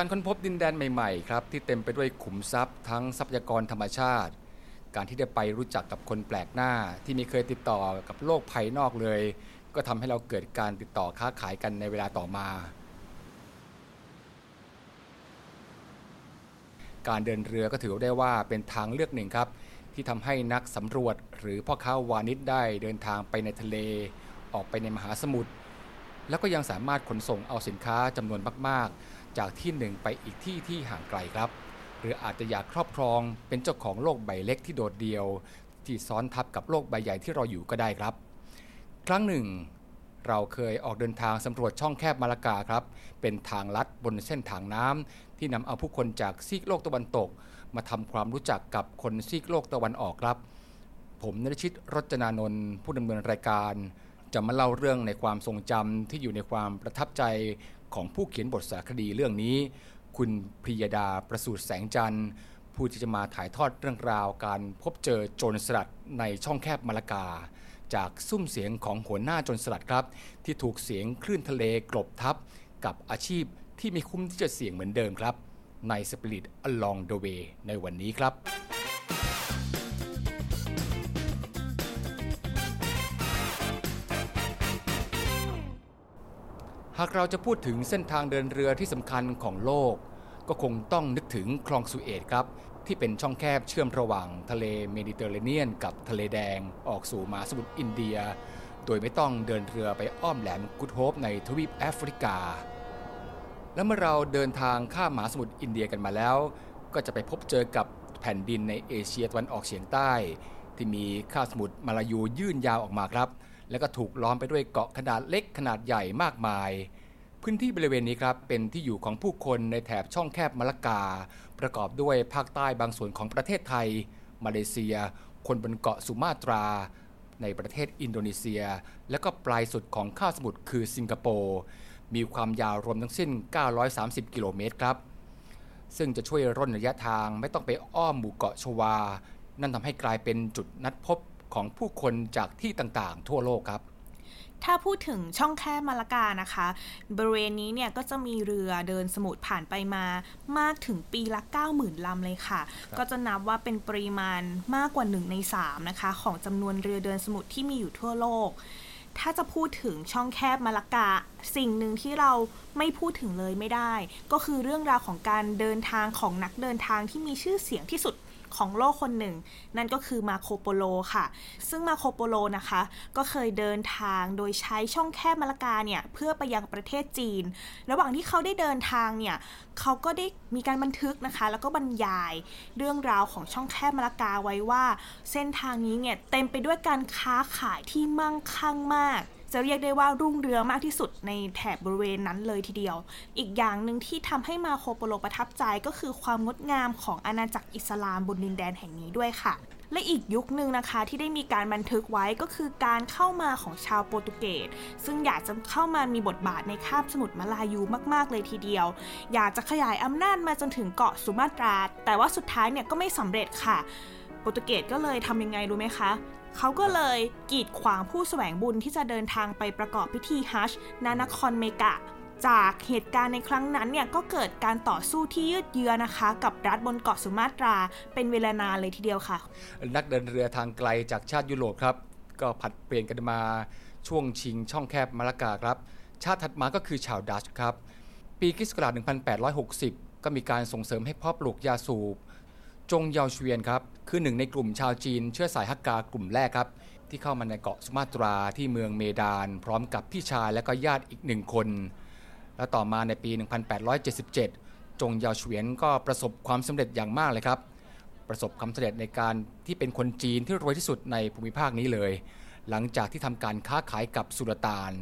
การค้นพบดินแดนใหม่ๆครับที่เต็มไปด้วยขุมทรัพย์ทั้งทรัพยากรธรรมชาติ การที่ได้ไปรู้จักกับคนแปลกหน้า ที่ไม่เคยติดต่อกับโลกภายนอกเลย ก็ทำให้เราเกิดการติดต่อค้าขายกันในเวลาต่อมา การเดินเรือก็ถือได้ว่าเป็นทางเลือกหนึ่งครับ ที่ทำให้นักสำรวจหรือพ่อค้าวานิชได้เดินทางไปในทะเล ออกไปในมหาสมุทรแล้วก็ยังสามารถขนส่งเอาสินค้าจำนวนมากๆ จากที่หนึ่งไปอีกที่ที่ห่างไกลครับ หรืออาจจะอยากครอบครองเป็นเจ้าของโลกใบเล็กที่โดดเดี่ยว ที่ซ้อนทับกับโลกใบใหญ่ที่เราอยู่ก็ได้ครับ ครั้งหนึ่ง เราเคยออกเดินทางสำรวจช่องแคบมาลากาครับ เป็นทางลัดบนเส้นทางน้ำที่นำเอาผู้คนจากซีกโลกตะวันตก มาทำความรู้จักกับคนซีกโลกตะวันออกครับ ผมนรชิตรจนานนท์ผู้ดำเนินรายการจะมาเล่าเรื่องในความทรงจำที่อยู่ในความประทับใจ ของผู้เขียนบทสารคดีเรื่องนี้ คุณพิยดาประสูติแสงจันทร์ ผู้ที่จะมาถ่ายทอดเรื่องราวการพบเจอโจรสลัดในช่องแคบมาลากา จากซุ้มเสียงของหัวหน้าโจรสลัดครับ ที่ถูกเสียงคลื่นทะเลกลบทับ กับอาชีพที่ม่คุ้มที่จะเสี่ยงเหมือนเดิมครับ ใน Spirit Along the Way ในวันนี้ครับ หากเราจะพูดถึงเส้นทางเดินเรือที่สำคัญของโลก ก็คงต้องนึกถึงคลองสุเอซครับ ที่เป็นช่องแคบเชื่อมระหว่างทะเลเมดิเตอร์เรเนียน กับทะเลแดงออกสู่มหาสมุทรอินเดีย โดยไม่ต้องเดินเรือไปอ้อมแหลมกู๊ดโฮปในทวีปแอฟริกา แล้วเมื่อเราเดินทางข้ามมหาสมุทรอินเดียกันมาแล้ว ก็จะไปพบเจอกับแผ่นดินในเอเชียตะวันออกเฉียงใต้ ที่มีคาบสมุทรมลายูยื่นยาวออกมาครับ แล้วก็ถูกล้อมไปด้วยเกาะขนาดเล็กขนาดใหญ่มากมาย พื้นที่บริเวณนี้ครับเป็นที่อยู่ของผู้คนในแถบช่องแคบมะละกา ประกอบด้วยภาคใต้บางส่วนของประเทศไทย มาเลเซีย คนบนเกาะสุมาตรา ในประเทศอินโดนีเซีย และก็ปลายสุดของคาบสมุทรคือสิงคโปร์มีความยาวรวมทั้งสิ้น 930 กิโลเมตรครับ ซึ่งจะช่วยร่นระยะทางไม่ต้องไปอ้อมหมู่เกาะชวา นั่นทำให้กลายเป็นจุดนัดพบ ของผู้คนจากที่ต่างๆ ทั่วโลกครับถ้าพูดถึงช่องแคบมาลากานะคะ บริเวณนี้เนี่ยก็จะมีเรือเดินสมุทรผ่านไปมามากถึงปีละ 90,000ลำเลยค่ะ ก็จะนับว่าเป็นปริมาณมากกว่า 1 ใน 3 นะคะ ของจำนวนเรือเดินสมุทรที่มีอยู่ทั่วโลก ถ้าจะพูดถึงช่องแคบมาลากา สิ่งหนึ่งที่เราไม่พูดถึงเลยไม่ได้ ก็คือเรื่องราวของการเดินทางของนักเดินทางที่มีชื่อเสียงที่สุด ของโลกคนหนึ่ง นั่นก็คือมาโคโปโลค่ะ ซึ่งมาโคโปโลนะคะ ก็เคยเดินทางโดยใช้ช่องแคบมาลากาเนี่ย เพื่อไปยังประเทศจีน ระหว่างที่เขาได้เดินทางเนี่ยเขาก็ได้มีการบันทึกนะคะ แล้วก็บรรยายเรื่องราวของช่องแคบมาลากาไว้ว่า เส้นทางนี้เนี่ยเต็มไปด้วยการค้าขายที่มั่งคั่งมาก จะเรียกได้ว่ารุ่งเรืองมากที่สุดในแถบบริเวณนั้นเลยทีเดียว อีกอย่างหนึ่งที่ทำให้มาโคโปโลประทับใจก็คือความงดงามของอาณาจักรอิสลามบนดินแดนแห่งนี้ด้วยค่ะและอีกยุคหนึ่งนะคะที่ได้มีการบันทึกไว้ก็คือการเข้ามาของชาวโปรตุเกสซึ่งอยากจะเข้ามามีบทบาทในคาบสมุทรมาลายูมากๆเลยทีเดียว อยากจะขยายอำนาจมาจนถึงเกาะสุมาตรา แต่ว่าสุดท้ายเนี่ยก็ไม่สำเร็จค่ะโปรตุเกสก็เลยทำยังไงรู้ไหมคะ เขาก็เลยกีดขวางผู้แสวงบุญที่จะเดินทางไปประกอบพิธีฮัจญ์นานครเมกะ จากเหตุการณ์ในครั้งนั้นเนี่ยก็เกิดการต่อสู้ที่ยืดเยื้อนะคะ กับรัฐบนเกาะสุมาตรา เป็นเวลานานเลยทีเดียวค่ะ นักเดินเรือทางไกลจากชาติยุโรปครับ ก็ผัดเปลี่ยนกันมาช่วงชิงช่องแคบมาลากาครับ ชาติถัดมาก็คือชาวดัชครับ ปีคริสต์ศักราช1860 ก็มีการส่งเสริมให้พ่อปลูกยาสูบ จงเยาเชวียนครับคือหนึ่งในกลุ่มชาวจีนเชื้อสายฮักกากลุ่มแรกครับที่เข้ามาในเกาะสุมาตราที่เมืองเมดาน พร้อมกับพี่ชายและก็ญาติอีกหนึ่งคน และต่อมาในปี 1877 จงเยาเฉวียนก็ประสบความสำเร็จอย่างมากเลยครับ ประสบความสำเร็จในการที่เป็นคนจีนที่รวยที่สุดในภูมิภาคนี้เลย หลังจากที่ทำการค้าขายกับสุลต่าน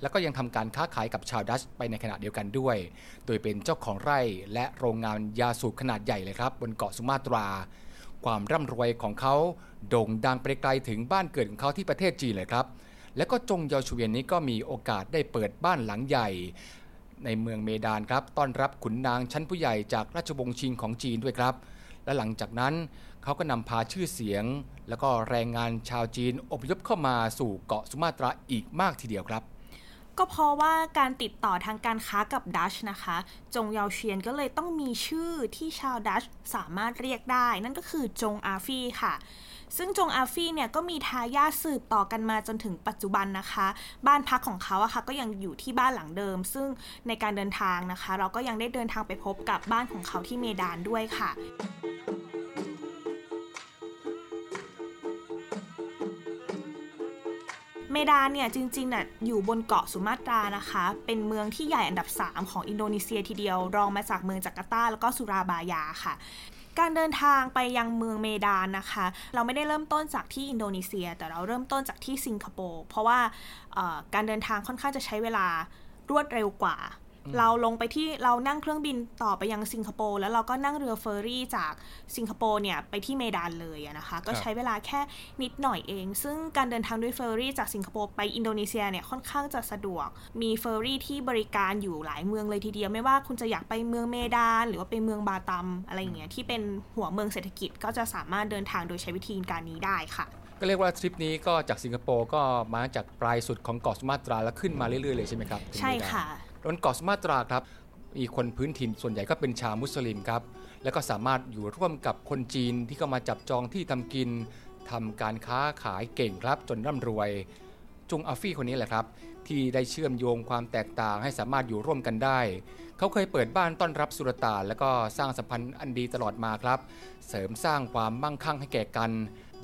แล้วก็ยังทำการค้าขายกับชาวดัชไปในขณะเดียวกันด้วย โดยเป็นเจ้าของไร่และโรงงานยาสูบขนาดใหญ่เลยครับ บนเกาะสุมาตรา ความร่ำรวยของเขาโด่งดังไปไกลถึงบ้านเกิดของเขาที่ประเทศจีนเลยครับ แล้วก็จงเยาเวียนนี้ก็มีโอกาสได้เปิดบ้านหลังใหญ่ในเมืองเมดานครับ ต้อนรับขุนนางชั้นผู้ใหญ่จากราชวงศ์ชิงของจีนด้วยครับ และหลังจากนั้นเขาก็นำพาชื่อเสียง แล้วก็แรงงานชาวจีนอพยพเข้ามาสู่เกาะสุมาตราอีกมากทีเดียวครับ ก็เพราะว่าการติดต่อทางการค้ากับดัชนะคะ จงเยาเชียนก็เลยต้องมีชื่อที่ชาวดัชสามารถเรียกได้ นั่นก็คือจงอาฟี่ค่ะ ซึ่งจงอาฟี่เนี่ยก็มีทายาทสืบต่อกันมาจนถึงปัจจุบันนะคะ บ้านพักของเขาอะค่ะก็ยังอยู่ที่บ้านหลังเดิม ซึ่งในการเดินทางนะคะ เราก็ยังได้เดินทางไปพบกับบ้านของเขาที่เมดานด้วยค่ะ มดานเนี่ยจริงๆน่ะอยู่บนเกาะสุมาตรานะคะ เป็นเมืองที่ใหญ่อันดับ 3 ของอินโดนีเซียทีเดียว รองมาจากเมืองจาการ์ตาแล้วก็สุราบายาค่ะการเดินทางไปยังเมืองเมดานนะคะ เราไม่ได้เริ่มต้นจากที่อินโดนีเซีย แต่เราเริ่มต้นจากที่สิงคโปร์เพราะว่าการเดินทางค่อนข้างจะใช้เวลารวดเร็วกว่า เราลงไปที่เรานั่งเครื่องบินต่อไปยังสิงคโปร์แล้วเราก็นั่งเรือเฟอร์รี่จากสิงคโปร์เนี่ยไปที่เมดานเลยอะนะคะ ก็ใช้เวลาแค่นิดหน่อยเอง ซึ่งการเดินทางด้วยเฟอร์รี่จากสิงคโปร์ไปอินโดนีเซียเนี่ยค่อนข้างจะสะดวก มีเฟอร์รี่ที่บริการอยู่หลายเมืองเลยทีเดียว ไม่ว่าคุณจะอยากไปเมืองเมดาน หรือว่าไปเมืองบาตัมอะไรอย่างเงี้ยที่เป็นหัวเมืองเศรษฐกิจก็จะสามารถเดินทางโดยใช้วิธีการนี้ได้ค่ะก็เรียกว่าทริปนี้ก็จากสิงคโปร์ก็มาจากปลายสุดของเกาะสุมาตราแล้วขึ้นมาเรื่อยๆเลยใช่ไหมครับถึงใช่เมดานค่ะ บนเกาะสุมาตราครับมีคนพื้นถิ่นส่วนใหญ่ก็เป็นชาวมุสลิมครับ แล้วก็สามารถอยู่ร่วมกับคนจีนที่เข้ามาจับจองที่ทำกินทำการค้าขายเก่งครับจนร่ำรวย จุงอาฟี่คนนี้แหละครับ ที่ได้เชื่อมโยงความแตกต่างให้สามารถอยู่ร่วมกันได้ เขาเคยเปิดบ้านต้อนรับสุลต่านแล้วก็สร้างสัมพันธ์อันดีตลอดมาครับ เสริมสร้างความมั่งคั่งให้แก่กัน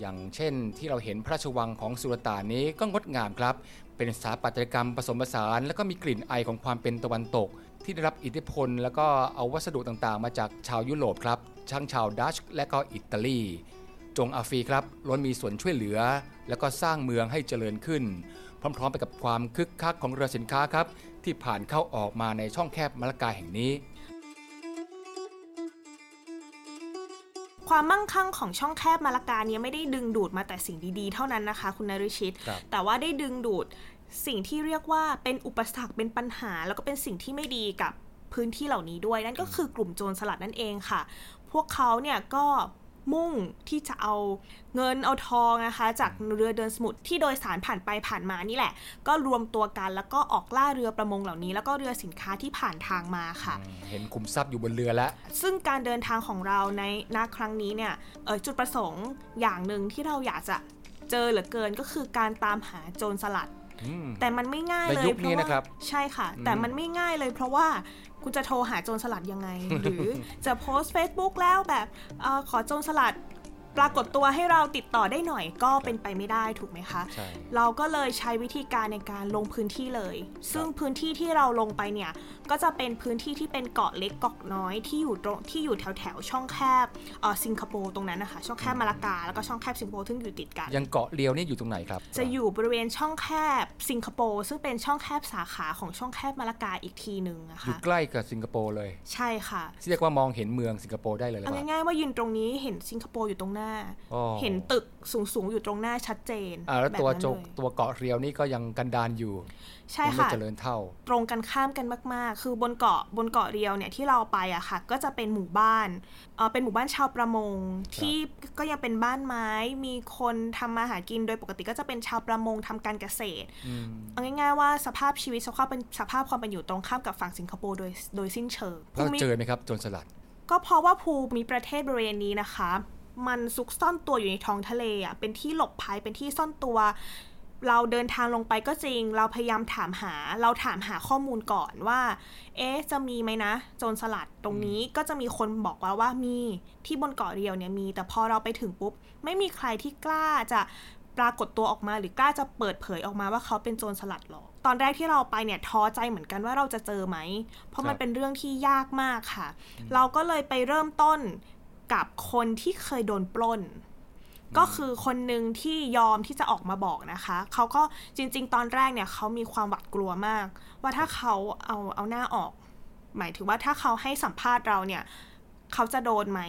อย่างเช่น ที่เราเห็นพระราชวังของสุลต่านนี้ก็งดงามครับ เป็นสถาปัตยกรรมผสมผสาน แล้วก็มีกลิ่นไอของความเป็นตะวันตก ที่ได้รับอิทธิพล แล้วก็เอาวัสดุต่างๆ มาจากชาวยุโรปครับทั้งชาวดัชและก็อิตาลี จงอาฟีครับล้วนมีส่วนช่วยเหลือ แล้วก็สร้างเมืองให้เจริญขึ้น พร้อมๆ ไปกับความคึกคักของเรือสินค้าครับที่ผ่านเข้าออกมาในช่องแคบมะละกาแห่งนี้ ความมั่งคั่งของช่องแคบมาลากาเนี่ยไม่ได้ดึงดูดมาแต่สิ่งดีๆ เท่านั้นนะคะ คุณนฤชิตครับแต่ว่าได้ดึงดูดสิ่งที่เรียกว่าเป็นอุปสรรคเป็นปัญหา แล้วก็เป็นสิ่งที่ไม่ดีกับพื้นที่เหล่านี้ด้วย นั่นก็คือกลุ่มโจรสลัดนั่นเองค่ะ พวกเขาเนี่ยก็ มุ่งที่จะเอาเงินเอาทองนะคะ จากเรือเดินสมุทรที่โดยสารผ่านไปผ่านมานี่แหละ ก็รวมตัวกันแล้วก็ออกล่าเรือประมงเหล่านี้ แล้วก็เรือสินค้าที่ผ่านทางมาค่ะ เห็นคุมทรัพย์อยู่บนเรือแล้ว ซึ่งการเดินทางของเราในณครั้งนี้เนี่ยเออจุดประสงค์อย่างหนึ่งที่เราอยากจะเจอเหลือเกินก็คือการตามหาโจรสลัดอืมแต่มันไม่ง่ายในเลยยุคเพนี้ราะนะครับว่าใช่ค่ะอืมแต่มันไม่ง่ายเลยเพราะว่า คุณจะโทรหาโจรสลัดยังไง หรือจะโพสต์ Facebook แล้วแบบเออขอโจรสลัด ปรากฏตัวให้เราติดต่อได้หน่อยก็เป็นไปไม่ได้ถูกไหมคะใช่เราก็เลยใช้วิธีการในการลงพื้นที่เลย ซึ่งพื้นที่ที่เราลงไปเนี่ยก็จะเป็นพื้นที่ที่เป็นเกาะเล็กเกาะน้อยที่อยู่ตรงที่อยู่แถวแถวๆช่องแคบเออสิงคโปร์ตรงนั้นนะคะช่องแคบมาลากาแล้วก็ช่องแคบสิงคโปร์ซึ่งอยู่ติดกัน ยังเกาะเรียวนี่อยู่ตรงไหนครับ จะอยู่บริเวณช่องแคบสิงคโปร์ซึ่งเป็นช่องแคบสาขาของช่องแคบมาลากาอีกทีหนึ่งนะอยู่คะใกล้กับสิงคโปร์เลย ใช่ค่ะที่เรียกว่ามองเห็นเมืองสิงคโปร์ได้เลยหรือเอาเปล่าง่ายๆว่ายืนตรงนี้เห็นสิงคโปร์อยู่ตรงหน้าอ๋อเห็นตึกสูงๆอยู่ตรงหน้าชัดเจนอ่าแล้วตัวบบนั้นจกเลยตัวเกาะเรียวนี่ก็ยังกันดานอยู่ ใช่ยังไม่ค่ะเจริญเท่า ตรงกันข้ามกันมากๆ คือบนเกาะบนเกาะเรียวเนี่ยที่เราไปอะค่ะ ก็จะเป็นหมู่บ้านเออเป็นหมู่บ้านชาวประมงที่ก็ยังเป็นบ้านไม้มีคนทำมาหากินโดยปกติก็จะเป็นชาวประมงทำการเกษตรอืมเอาง่าย ๆ ว่าสภาพชีวิตสภาพเป็นสภาพความเป็นอยู่ตรงข้ามกับฝั่งสิงคโปร์โดยโดยสิ้นเชิงแล้วภูมิเจอไหมครับโจรสลัดก็เพราะว่าภูมิประเทศบริเวณนี้นะคะ มันซุกซ่อนตัวอยู่ในท้องทะเลอะเป็นที่หลบภัยเป็นที่ซ่อนตัว เราเดินทางลงไปก็จริง เราพยายามถามหา เราถามหาข้อมูลก่อนว่า เอ๊ะจะมีไหมนะโจรสลัดตรงนี้ก็จะมีคนบอกว่าว่ามีที่บนเกาะเรียวเนี่ยมี แต่พอเราไปถึงปุ๊บ ไม่มีใครที่กล้าจะปรากฏตัวออกมาหรือกล้าจะเปิดเผยออกมาว่าเขาเป็นโจรสลัดหรอก ตอนแรกที่เราไปเนี่ยท้อใจเหมือนกันว่าเราจะเจอไหม เพราะมันครับเป็นเรื่องที่ยากมากค่ะ เราก็เลยไปเริ่มต้น กับคนที่เคยโดนปล้น ก็คือคนหนึ่งที่ยอมที่จะออกมาบอกนะคะ เขาก็จริง ๆ ตอนแรกเนี่ยเขามีความหวาดกลัวมาก ว่าถ้าเขาเอาเอาหน้าออก หมายถึงว่าถ้าเขาให้สัมภาษณ์เราเนี่ย เขาจะโดนไหม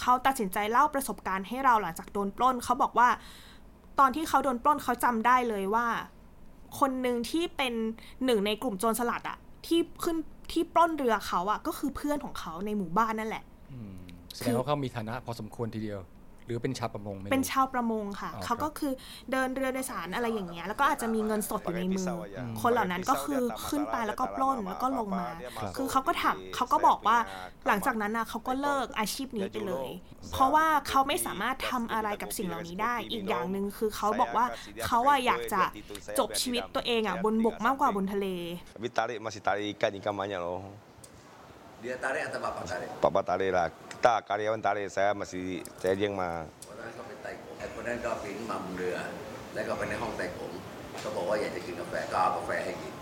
เขาตัดสินใจเล่าประสบการณ์ให้เราหลังจากโดนปล้น เขาบอกว่า ตอนที่เขาโดนปล้นเขาจำได้เลยว่า คนหนึ่งที่เป็นหนึ่งในกลุ่มโจรสลัดอะที่ขึ้นที่ปล้นเรือเขาอะก็คือเพื่อนของเขาในหมู่บ้านนั่นแหละอืม แสดงว่าเขามีฐานะพอสมควรทีเดียวรือเป็นชาวประมงไเป็นชาวประมงค่ะ เขาก็คือเดินเรือโดยสารอะไรอย่างเงี้ยแล้วก็อาจจะมีเงินสดอยู่ในมือ คนเหล่านั้นก็คือขึ้นไปแล้วก็ปล้นแล้วก็ลงมา คือเขาก็ถามเขาก็บอกว่าหลังจากนั้นนะเขาก็เลิกอาชีพนี้ไปเลย เพราะว่าเขาไม่สามารถทำอะไรกับสิ่งเหล่านี้ได้ อีกอย่างหนึ่งคือเขาบอกว่าเขาอะอยากจะจบชีวิตตัวเองอะบนบกมากกว่าบนทะเล Dia tarik atau bapak tarik? Bapak tarik lah. Kita karyawan tarik, saya masih saya yang mah. วันนั้นเขาไปไต่กงไอ้คนนั้นก็ปีนมาบนเรือ แล้วก็ไปในห้องไต่กงก็บอกว่าอยากจะกินกาแฟก็เอากาแฟให้กิน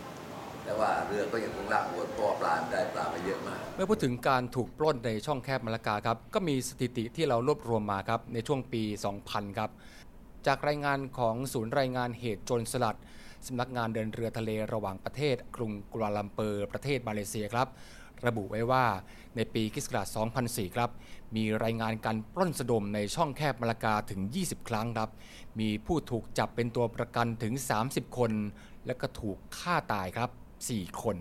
แต่ว่าเรือก็ยังคงลากอวนเพราะปลาได้ปลามาเยอะมาก เมื่อพูดถึงการถูกปล้นในช่องแคบมะละกาครับ ก็มีสถิติที่เรารวบรวมมาครับ ในช่วงปี 2000 ครับ จากรายงานของศูนย์รายงานเหตุโจรสลัดสำนักงานเดินเรือทะเลระหว่างประเทศกรุงกัวลาลัมเปอร์ประเทศมาเลเซียครับ ระบุไว้ว่า ในปีคศ2004 ครับ มีรายงานการปล้นสะดมในช่องแคบมาลากาถึง 20 ครั้งครับ มีผู้ถูกจับเป็นตัวประกันถึง 30 คน และก็ถูกฆ่าตายครับ 4 คน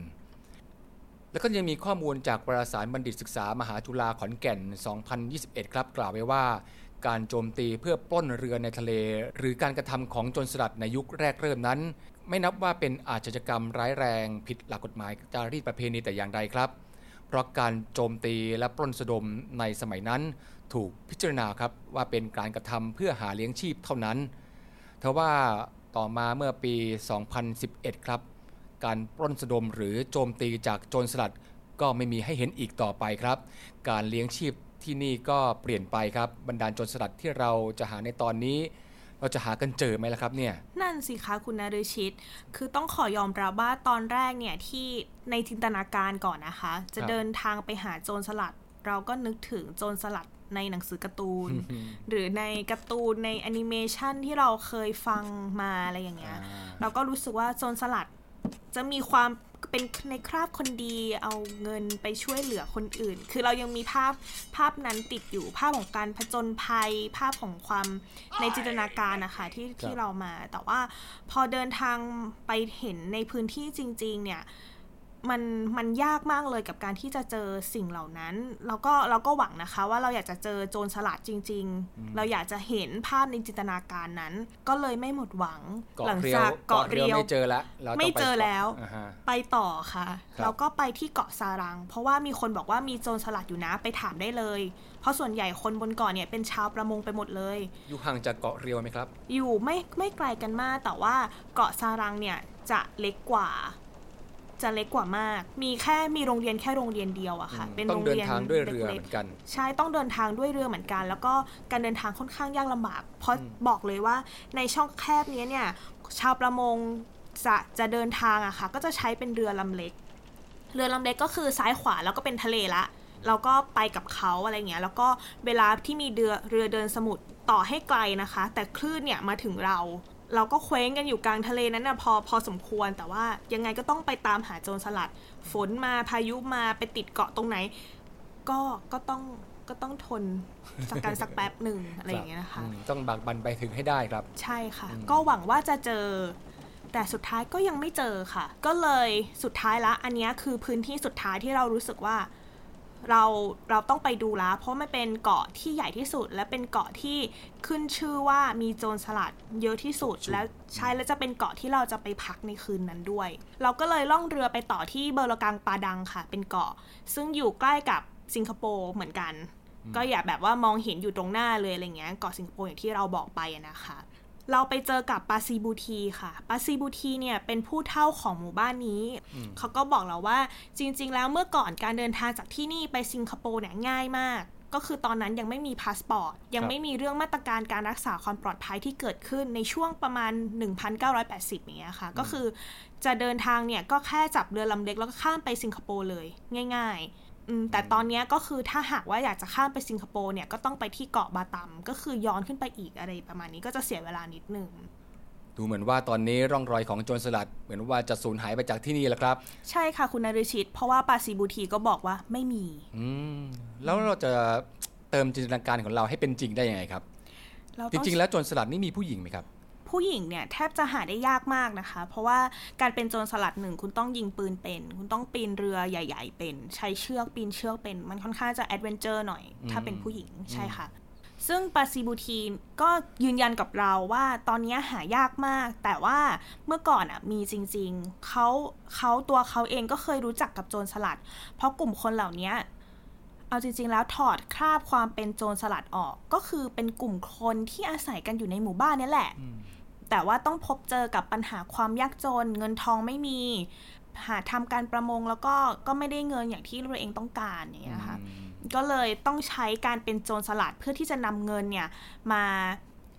แล้วก็ยังมีข้อมูลจากวารสารบัณฑิตศึกษามหาจุฬาขอนแก่น 2021 ครับ กล่าวไว้ว่าการโจมตีเพื่อปล้นเรือในทะเล หรือการกระทำของโจรสลัดในยุคแรกเริ่มนั้น ไม่นับว่าเป็นอาชญากรรมร้ายแรง ผิดหลักกฎหมายจารีตประเพณีแต่อย่างใดครับ เพราะการโจมตีและปล้นสะดมในสมัยนั้นถูกพิจารณาครับว่าเป็นการกระทำเพื่อหาเลี้ยงชีพเท่านั้นทว่าต่อมาเมื่อปี 2011 ครับ การปล้นสะดมหรือโจมตีจากโจรสลัดก็ไม่มีให้เห็นอีกต่อไปครับ การเลี้ยงชีพที่นี่ก็เปลี่ยนไปครับบรรดาโจรสลัดที่เราจะหาในตอนนี้ เราจะหากันเจอไหมล่ะครับเนี่ย นั่นสิคะคุณนฤชิต คือต้องขอยอมรับว่าตอนแรกเนี่ยที่ในจินตนาการก่อนนะคะ จะเดินทางไปหาโจรสลัด เราก็นึกถึงโจรสลัดในหนังสือการ์ตูน หรือในการ์ตูนในแอนิเมชันที่เราเคยฟังมาอะไรอย่างเงี้ย เราก็รู้สึกว่าโจรสลัดจะมีความ เป็นในคราบคนดีเอาเงินไปช่วยเหลือคนอื่น คือเรายังมีภาพภาพนั้นติดอยู่ภาพของการผจญภัย ภาพของความในจินตนาการนะคะที่ที่เรามา แต่ว่าพอเดินทางไปเห็นในพื้นที่จริง ๆ เนี่ย มันมันยากมากเลยกับการที่จะเจอสิ่งเหล่านั้นเราก็เราก็หวังนะคะ ว่าเราอยากจะเจอโจรสลัดจริง ๆ เราอยากจะเห็นภาพในจินตนาการนั้น ก็เลยไม่หมดหวังหลังจากเกาะเรียวไม่เจอแล้วไม่เจอแล้ว ไปต่อค่ะ เราก็ไปที่เกาะซารัง เพราะว่ามีคนบอกว่ามีโจรสลัดอยู่นะไปถามได้เลย เพราะส่วนใหญ่คนบนเกาะเนี่ยเป็นชาวประมงไปหมดเลย อยู่ห่างจากเกาะเรียวไหมครับ อยู่ไม่ไม่ไกลกันมากแต่ว่าเกาะซารังเนี่ยจะเล็กกว่า จะเล็กกว่ามาก มีแค่มีโรงเรียนแค่โรงเรียนเดียวอะค่ะ เป็นโรงเรียนทางด้วยเรือเหมือนกัน ใช่ต้องเดินทางด้วยเรือเหมือนกัน แล้วก็การเดินทางค่อนข้างยากลำบาก เพราะบอกเลยว่าในช่องแคบนี้เนี่ย ชาวประมงจะจะเดินทางอะค่ะ ก็จะใช้เป็นเรือลำเล็ก เรือลำเล็กก็คือซ้ายขวาแล้วก็เป็นทะเลละเราก็ไปกับเขาอะไรเงี้ย แล้วก็เวลาที่มีเรือเรือเดินสมุทรต่อให้ไกลนะคะ แต่คลื่นเนี่ยมาถึงเรา เราก็เคว้งกันอยู่กลางทะเลนั้นนะพอพอสมควรแต่ว่ายังไงก็ต้องไปตามหาโจรสลัด ฝนมาพายุมาไปติดเกาะตรงไหน ก็ก็ต้องก็ต้องทนสักการสักแป๊บหนึ่งอะไรอย่างเงี้ยนะคะต้องบักบันไปถึงให้ได้ครับ ใช่ค่ะ ก็หวังว่าจะเจอ แต่สุดท้ายก็ยังไม่เจอค่ะ ก็เลยสุดท้ายละ อันนี้คือพื้นที่สุดท้ายที่เรารู้สึกว่า เราเราต้องไปดูแล้วเพราะมันเป็นเกาะที่ใหญ่ที่สุด และเป็นเกาะที่ขึ้นชื่อว่ามีโจรสลัดเยอะที่สุด และใช่แล้วจะเป็นเกาะที่เราจะไปพักในคืนนั้นด้วย เราก็เลยล่องเรือไปต่อที่เบอร์ลกังปาดังค่ะ เป็นเกาะ ซึ่งอยู่ใกล้กับสิงคโปร์เหมือนกัน ก็อย่าแบบว่ามองเห็นอยู่ตรงหน้าเลยอะไรเงี้ยเกาะสิงคโปร์อย่างที่เราบอกไปนะคะ เราไปเจอกับปาซีบูทีค่ะปาซีบูทีเนี่ยเป็นผู้เฒ่าของหมู่บ้านนี้ เขาก็บอกเราว่าจริง ๆ แล้วเมื่อก่อนการเดินทางจากที่นี่ไปสิงคโปร์เนี่ยง่ายมาก ก็คือตอนนั้นยังไม่มีพาสปอร์ต ยังไม่มีเรื่องมาตรการการรักษาความปลอดภัยที่เกิดขึ้นในช่วงประมาณ 1980อย่างเงี้ยค่ะ ก็คือจะเดินทางเนี่ยก็แค่จับเรือลำเล็กแล้วก็ข้ามไปสิงคโปร์เลยง่าย ๆ แต่ตอนนี้ก็คือถ้าหากว่าอยากจะข้ามไปสิงคโปร์เนี่ยก็ต้องไปที่เกาะบาตัมก็คือย้อนขึ้นไปอีกอะไรประมาณนี้ก็จะเสียเวลานิดนึงดูเหมือนว่าตอนนี้ร่องรอยของโจรสลัด เหมือนว่าจะสูญหายไปจากที่นี่แล้วครับ ใช่ค่ะคุณนริชิต เพราะว่าปาซีบูทีก็บอกว่าไม่มีอืมแล้วเราจะเติมจินตนาการของเราให้เป็นจริงได้ยังไงครับ จริงๆ แล้วโจรสลัดนี่มีผู้หญิงไหมครับ ผู้หญิงเนี่ยแทบจะหาได้ยากมากนะคะ เพราะว่าการเป็นโจรสลัดหนึ่งคุณต้องยิงปืนเป็น คุณต้องปีนเรือใหญ่ ๆ เป็น ใช้เชือกปีนเชือกเป็น มันค่อนข้างจะ adventure หน่อย ถ้าเป็นผู้หญิงใช่ค่ะ ซึ่งปาซิบูทีนก็ยืนยันกับเราว่าตอนนี้หายากมาก แต่ว่าเมื่อก่อนอะมีจริงๆเขาเขาตัวเขาเองก็เคยรู้จักกับโจรสลัด เพราะกลุ่มคนเหล่านี้เอาจริงๆ แล้วถอดคราบความเป็นโจรสลัดออก ก็คือเป็นกลุ่มคนที่อาศัยกันอยู่ในหมู่บ้านนี่แหละ แต่ว่าต้องพบเจอกับปัญหาความยากจน เงินทองไม่มี หาทำการประมงแล้วก็ก็ไม่ได้เงินอย่างที่ตัวเองต้องการอย่างเงี้ยค่ะก็เลยต้องใช้การเป็นโจรสลัดเพื่อที่จะนำเงินเนี่ยมา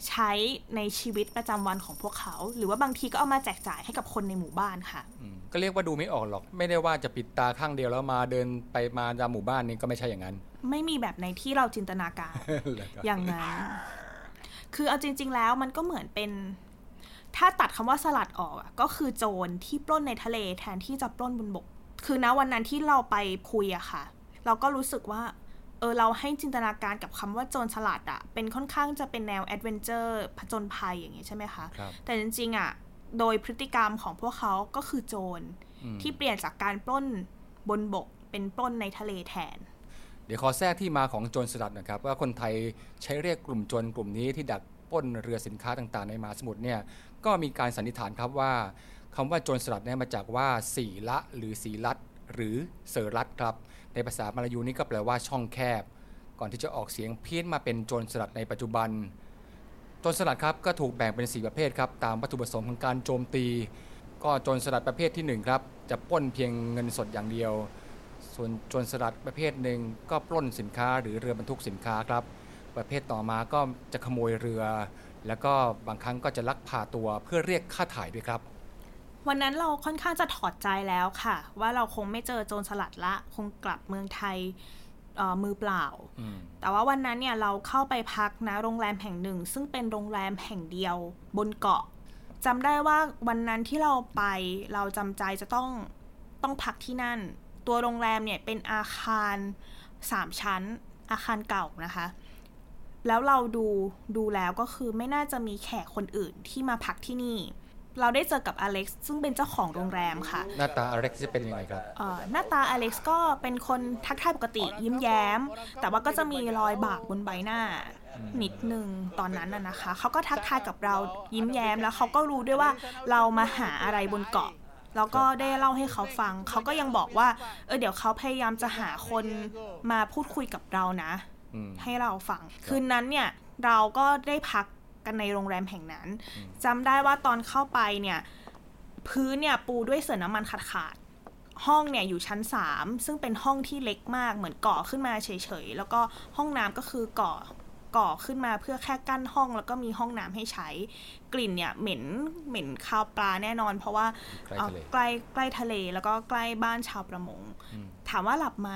ใช้ในชีวิตประจำวันของพวกเขา หรือว่าบางทีก็เอามาแจกจ่ายให้กับคนในหมู่บ้านค่ะอืมก็เรียกว่าดูไม่ออกหรอก ไม่ได้ว่าจะปิดตาข้างเดียวแล้วมาเดินไปมาตามหมู่บ้านนี่ก็ไม่ใช่อย่างนั้น ไม่มีแบบในที่เราจินตนาการแล้วก็อย่างนั้นคือเอาจริง ๆ แล้วมันก็เหมือนเป็น ถ้าตัดคำว่าสลัดออกอะก็คือโจรที่ปล้นในทะเลแทนที่จะปล้นบนบก คือณวันนั้นที่เราไปคุยอะค่ะ เราก็รู้สึกว่าเออเราให้จินตนาการกับคำว่าโจรสลัดอะเป็นค่อนข้างจะเป็นแนว adventure ผจญภัยอย่างนี้ใช่ไหมคะครับแต่จริงๆอะโดยพฤติกรรมของพวกเขาก็คือโจรอืมที่เปลี่ยนจากการปล้นบนบกเป็นปล้นในทะเลแทน เดี๋ยวขอแทรกที่มาของโจรสลัดนะครับ ว่าคนไทยใช้เรียกกลุ่มโจรกลุ่มนี้ที่ดักปล้นเรือสินค้าต่างๆ ในมหาสมุทรเนี่ย ก็มีการสันนิษฐานครับว่าคำว่าโจรสลัดเนี่ยมาจากว่าสีละหรือสีลัด หรือเสอรัดครับ ในภาษามาลายูนี่ก็แปลว่าช่องแคบ ก่อนที่จะออกเสียงเพี้ยนมาเป็นโจรสลัดในปัจจุบัน โจรสลัดครับก็ถูกแบ่งเป็น 4 ประเภทครับตามวัตถุประสงค์ของการโจมตี ก็โจรสลัดประเภทที่หนึ่งครับ จะปล้นเพียงเงินสดอย่างเดียว ส่วนโจรสลัดประเภทหนึ่งก็ปล้นสินค้าหรือเรือบรรทุกสินค้าครับ ประเภทต่อมาก็จะขโมยเรือ แล้วก็บางครั้งก็จะลักพาตัวเพื่อเรียกค่าถ่ายด้วยครับ วันนั้นเราค่อนข้างจะถอดใจแล้วค่ะ ว่าเราคงไม่เจอโจรสลัดละ คงกลับเมืองไทยเอ่อมือเปล่าอืมแต่ว่าวันนั้นเนี่ยเราเข้าไปพักนะโรงแรมแห่งหนึ่ง ซึ่งเป็นโรงแรมแห่งเดียวบนเกาะจำได้ว่าวันนั้นที่เราไปเราจำใจจะต้องต้องพักที่นั่น ตัวโรงแรมเนี่ยเป็นอาคารสามชั้นอาคารเก่านะคะ แล้วเราดูดูแล้วก็คือไม่น่าจะมีแขกคนอื่นที่มาพักที่นี่ เราได้เจอกับอเล็กซ์ซึ่งเป็นเจ้าของโรงแรมค่ะ หน้าตาอเล็กซ์จะเป็นยังไงครับเอ่อหน้าตาอเล็กซ์ก็เป็นคนทักทายปกติยิ้มแย้ม แต่ว่าก็จะมีรอยบากบนใบหน้า นิดนึงตอนนั้นน่ะนะคะเขาก็ทักทายกับเรายิ้มแย้มแล้วเขาก็รู้ด้วยว่าเรามาหาอะไรบนเกาะแล้วก็ได้เล่าให้เขาฟัง เขาก็ยังบอกว่า เออเดี๋ยวเขาพยายามจะหาคนมาพูดคุยกับเรานะอืม ให้เราฟัง คืนนั้นเนี่ยเราก็ได้พักกันในโรงแรมแห่งนั้นจำได้ว่าตอนเข้าไปเนี่ยพื้นเนี่ยปูด้วยเสื่อน้ำมันขาดขาดๆห้องเนี่ยอยู่ชั้น 3 ซึ่งเป็นห้องที่เล็กมากเหมือนก่อขึ้นมาเฉยๆ แล้วก็ห้องน้ำก็คือก่อก่อขึ้นมาเพื่อแค่กั้นห้องแล้วก็มีห้องน้ำให้ใช้ กลิ่นเนี่ยเหม็นเหม็นคาวปลาแน่นอน เพราะว่าใกล้เอ่อทะเลใกล้ใกล้ทะเลแล้วก็ใกล้บ้านชาวประมงอืมถามว่าหลับไหม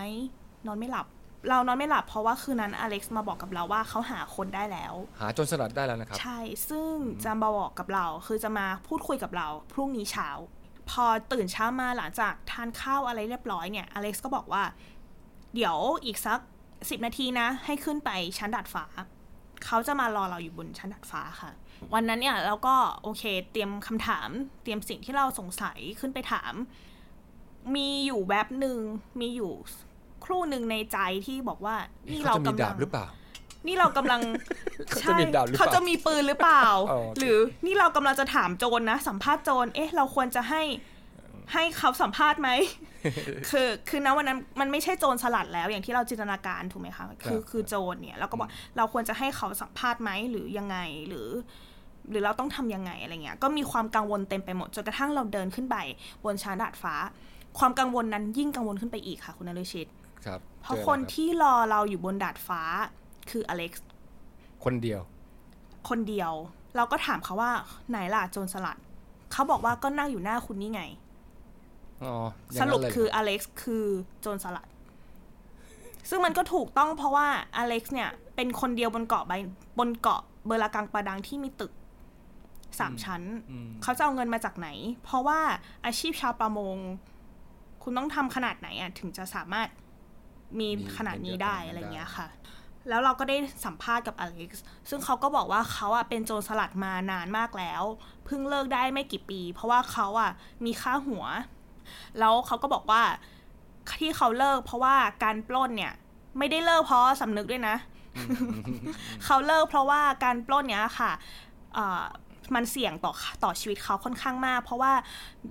นอนไม่หลับ เรานอนไม่หลับเพราะว่าคืนนั้นอเล็กซ์มาบอกกับเราว่าเขาหาคนได้แล้ว หาโจรสลัดได้แล้วนะครับ ใช่ ซึ่งจะมาบอกกับเรา คือจะมาพูดคุยกับเรา พรุ่งนี้เช้า พอตื่นเช้ามาหลังจากทานข้าวอะไรเรียบร้อยเนี่ยอเล็กซ์ก็บอกว่า เดี๋ยวอีกสักสิบนาทีนะ ให้ขึ้นไปชั้นดาดฟ้าเขาจะมารอเราอยู่บนชั้นดาดฟ้าค่ะ วันนั้นเนี่ยเราก็โอเค เตรียมคำถาม เตรียมสิ่งที่เราสงสัยขึ้นไปถาม มีอยู่แวบหนึ่งมีอยู่ ครู่หนึ่งในใจที่บอกว่า นี่เขาเราจะมีกำลัดางบหรือเปล่า นี่เรากำลังเขาจะมีดาบหรือเปล่าเขาจะมีปืนหรือเปล่าอ๋อโอเคหรือนี่เรากำลังจะถามโจรนะ สัมภาษณ์โจรเอ๊ะ เราควรจะให้ให้เขาสัมภาษณ์ไหม คือ คือณวันนั้นมันไม่ใช่โจรสลัดแล้ว อย่างที่เราจินตนาการถูกไหมคะ คือ คือโจรเนี่ย เราก็บอกเราควรจะให้เขาสัมภาษณ์ไหมหรือยังไง หรือ หรือเราต้องทำยังไงอะไรเงี้ย ก็มีความกังวลเต็มไปหมด จนกระทั่งเราเดินขึ้นไปบนชั้นดาดฟ้า ความกังวลนั้นยิ่งกังวลขึ้นไปอีกค่ะ คุณนฤชิต ครับ เพราะจออคนไรับที่รอเราอยู่บนดาดฟ้าคืออเล็กซ์คนเดียว คนเดียว เราก็ถามเขาว่าไหนล่ะโจรสลัด เขาบอกว่าก็นั่งอยู่หน้าคุณนี่ไงอ๋ออย่าสงนั้นรุปเลยคืออเล็กซ์คือโจรสลัด ซึ่งมันก็ถูกต้องเพราะว่าอเล็กซ์เนี่ย เป็นคนเดียวบนเกาะใบบนเกาะเบอร์ลากังปาดังที่มีตึกสามชั้นอืมเขาจะเอาเงินมาจากไหน เพราะว่าอาชีพชาวประมง คุณต้องทำขนาดไหนอะ ถึงจะสามารถ มีขนาดนี้ได้อะไรเงี้ยค่ะ แล้วเราก็ได้สัมภาษณ์กับอเล็กซ์ซึ่งเขาก็บอกว่าเขาอะเป็นโจรสลัดมานานมากแล้ว เพิ่งเลิกได้ไม่กี่ปี เพราะว่าเขาอะมีค่าหัว แล้วเขาก็บอกว่าที่เขาเลิก เพราะว่าการปล้นเนี่ย ไม่ได้เลิกเพราะสำนึกด้วยนะ เขาเลิกเพราะว่าการปล้นเนี้ยค่ะ มันเสี่ยงต่อต่อชีวิตเขาค่อนข้างมาก เพราะว่า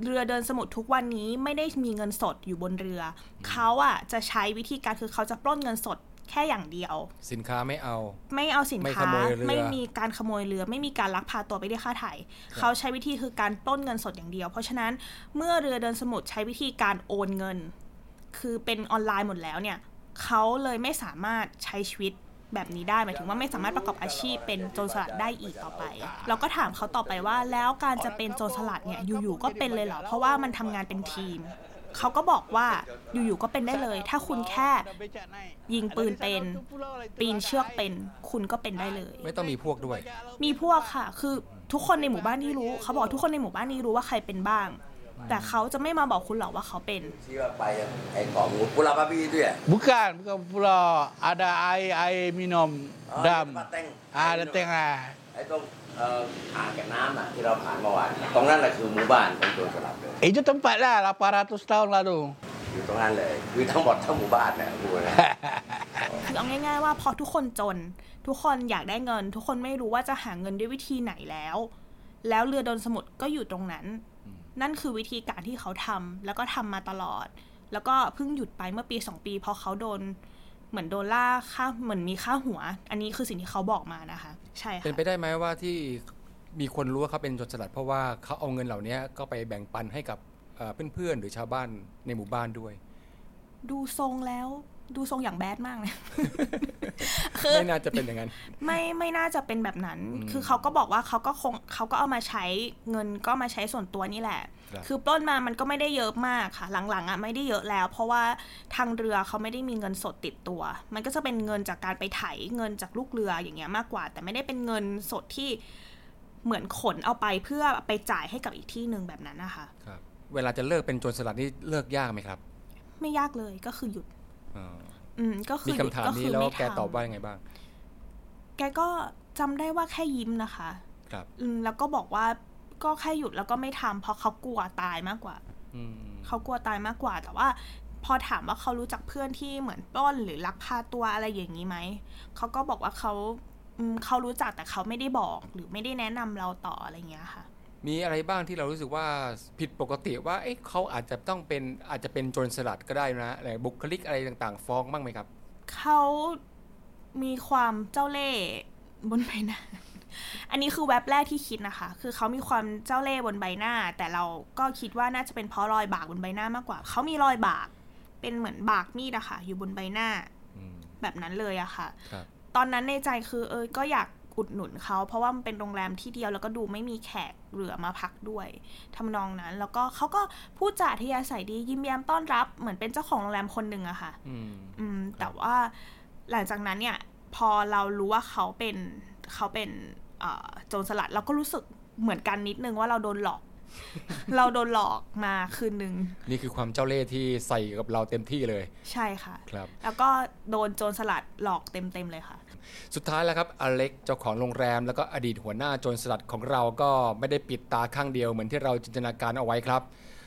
เรือเดินสมุทรทุกวันนี้ไม่ได้มีเงินสดอยู่บนเรือ เขาอะจะใช้วิธีการคือเขาจะปล้นเงินสดแค่อย่างเดียว สินค้าไม่เอา ไม่เอาสินค้าไม่ไม่มีการขโมยเรือ ไม่มีการลักพาตัวไปได้ค่าไถ่เขาใช้วิธีคือการปล้นเงินสดอย่างเดียว เพราะฉะนั้นเมื่อเรือเดินสมุทรใช้วิธีการโอนเงิน คือเป็นออนไลน์หมดแล้วเนี่ยเขาเลยไม่สามารถใช้ชีวิต แบบนี้ได้หมายถึงว่าไม่สามารถประกอบอาชีพเป็นโจรสลัดได้อีกต่อไป เราก็ถามเขาต่อไปว่าแล้วการจะเป็นโจรสลัดเนี่ยอยู่ๆก็เป็นเลยเหรอเพราะว่ามันทำงานเป็นทีมเขาก็บอกว่าอยู่ๆก็เป็นได้เลย ถ้าคุณแค่ยิงปืนเป็น ปีนเชือกเป็น คุณก็เป็นได้เลย ไม่ต้องมีพวกด้วย มีพวกค่ะ คือทุกคนในหมู่บ้านนี่รู้ เขาบอกทุกคนในหมู่บ้านนี้รู้ว่าใครเป็นบ้าง แต่เขาจะไม่มาบอกคุณหรอกว่าเขาเป็นที่ว่าไปไอ้ของปุราบาบีด้วย bukan bukan pulau ada air air minum dam ada tengah ไอ้ตรงอ่างเก็บน้ำอะที่เราผ่านเมื่อวานตรงนั้นแหละคือหมู่บ้านของโจรสลัดเลย Itu tempat lah 800 tahun lalu อยู่ตรงนั้นเลย คือทั้งหมดทั้งหมู่บ้านเนี่ยพูดนะ คือเอาง่ายๆว่าพอทุกคนจน ทุกคนอยากได้เงิน ทุกคนไม่รู้ว่าจะหาเงินด้วยวิธีไหนแล้ว แล้วเรือดนสมุทรก็อยู่ตรงนั้น นั่นคือวิธีการที่เขาทำแล้วก็ทำมาตลอด แล้วก็เพิ่งหยุดไปเมื่อปีสองปีเพราะเขาโดนเหมือนโดนล่าค่าเหมือนมีค่าหัว อันนี้คือสิ่งที่เขาบอกมานะคะ ใช่ค่ะเป็นไปได้ไหมว่าที่มีคนรู้ว่าเขาเป็นโจรสลัด เพราะว่าเขาเอาเงินเหล่านี้ก็ไปแบ่งปันให้กับเพื่อนๆหรือชาวบ้านในหมู่บ้านด้วย ดูทรงแล้ว ดูทรงอย่างแบดมากเลยไม่น่าจะเป็นอย่างนั้น ไม่ไม่น่าจะเป็นแบบนั้น คือเขาก็บอกว่าเขาก็คงเขาก็เอามาใช้เงินก็มาใช้ส่วนตัวนี่แหละ คือปล้นมามันก็ไม่ได้เยอะมากค่ะ หลังๆอะไม่ได้เยอะแล้ว เพราะว่าทางเรือเขาไม่ได้มีเงินสดติดตัว มันก็จะเป็นเงินจากการไปไถเงินจากลูกเรืออย่างเงี้ยมากกว่า แต่ไม่ได้เป็นเงินสดที่เหมือนขนเอาไปเพื่อไปจ่ายให้กับอีกที่หนึ่งแบบนั้นนะคะครับเวลาจะเลิกเป็นโจรสลัดนี่เลิกยากไหมครับ ไม่ยากเลยก็คือหยุดอืม ก็คือมีคำถามนี้แล้วแกตอบว่ายังไงบ้าง แกก็จำได้ว่าแค่ยิ้มนะคะ ครับ อืมแล้วก็บอกว่าก็แค่หยุดแล้วก็ไม่ทำเพราะเขากลัวตายมากกว่าเขากลัวตายมากกว่า แต่ว่า พอถามว่าเขารู้จักเพื่อนที่เหมือนป้นหรือลักพาตัวอะไรอย่างนี้ไหมเขาก็บอกว่าเขาเขารู้จักแต่เขาไม่ได้บอกหรือไม่ได้แนะนำเราต่ออะไรเงี้ยค่ะ มีอะไรบ้างที่เรารู้สึกว่าผิดปกติว่าเอ๊ะเขาอาจจะต้องเป็นอาจจะเป็นโจรสลัดก็ได้นะอะไรบุคลิกอะไรต่างๆ ฟ้องบ้างไหมครับ เขามีความเจ้าเล่ห์บนใบหน้า อันนี้คือแว็บแรกที่คิดนะคะ คือเขามีความเจ้าเล่ห์บนใบหน้า แต่เราก็คิดว่าน่าจะเป็นเพราะรอยบากบนใบหน้ามากกว่า เขามีรอยบาก เป็นเหมือนบากมีดอะค่ะ อยู่บนใบหน้าแบบนั้นเลยอะค่ะ ตอนนั้นในใจคือเออก็อยาก อุดหนุนเขาเพราะว่ามันเป็นโรงแรมที่เดียวแล้วก็ดูไม่มีแขกเหลือมาพักด้วยทำนองนั้น แล้วก็เขาก็พูดจาทยาศัยดียิ้มแย้มต้อนรับเหมือนเป็นเจ้าของโรงแรมคนหนึ่งอะค่ะอืมแต่ว่าหลังจากนั้นเนี่ย พอเรารู้ว่าเขาเป็นเขาเป็นโจรสลัดเราก็รู้สึกเหมือนกันนิดนึงว่าเราโดนหลอก เราโดนหลอกมาคืนนึงนี่คือความเจ้าเล่ห์ที่ใส่กับเราเต็มที่เลย ใช่ค่ะ ครับ แล้วก็โดนโจรสลัดหลอกเต็มๆเลยค่ะ สุดท้ายแล้วครับอเล็กเจ้าของโรงแรมแล้วก็อดีตหัวหน้าโจรสลัดของเราก็ไม่ได้ปิดตาข้างเดียวเหมือนที่เราจินตนาการเอาไว้ครับ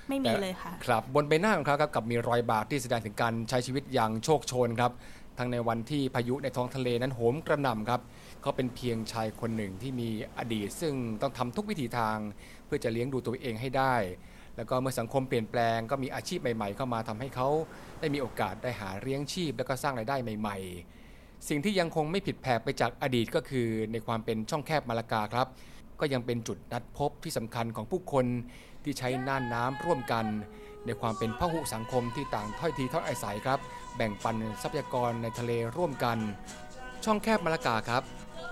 ไม่มีเลยค่ะ ครับบนใบหน้าของเขาครับกับมีรอยบากที่แสดงถึงการใช้ชีวิตอย่างโชคโชนครับทั้งในวันที่พายุในท้องทะเลนั้นโหมกระหน่ำครับเขาเป็นเพียงชายคนหนึ่งที่มีอดีต ซึ่งต้องทำทุกวิถีทาง เพื่อจะเลี้ยงดูตัวเองให้ได้ แล้วก็เมื่อสังคมเปลี่ยนแปลงก็มีอาชีพใหม่ ๆ เข้ามาทำให้เขาได้มีโอกาสได้หาเลี้ยงชีพ แล้วก็สร้างรายได้ใหม่ ๆ สิ่งที่ยังคงไม่ผิดแผกไปจากอดีตก็คือในความเป็นช่องแคบมาลากาครับ ก็ยังเป็นจุดนัดพบที่สำคัญของผู้คนที่ใช้น่านน้ำร่วมกัน ในความเป็นพหุสังคมที่ต่างถ้อยทีถ้อยอาศัยครับ แบ่งปันทรัพยากรในทะเลร่วมกัน ช่องแคบมาลากาครับ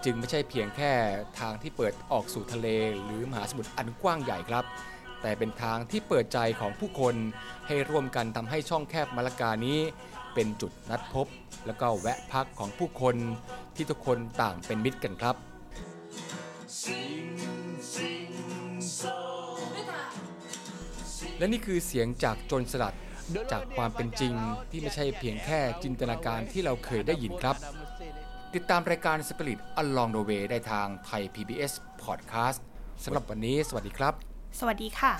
จึงไม่ใช่เพียงแค่ทางที่เปิดออกสู่ทะเล หรือมหาสมุทรอันกว้างใหญ่ครับ แต่เป็นทางที่เปิดใจของผู้คนให้ร่วมกันทำให้ช่องแคบมาลากานี้ เป็นจุดนัดพบ แล้วก็แวะพักของผู้คนที่ทุกคนต่างเป็นมิตรกันครับและนี่คือเสียงจากโจรสลัดจากความเป็นจริงที่ไม่ใช่เพียงแค่จินตนาการที่เราเคยได้ยินครับ ติดตามรายการ Spirit Along the Way ได้ทางไทย PBS Podcast สำหรับวันนี้ สวัสดีครับ สวัสดีค่ะ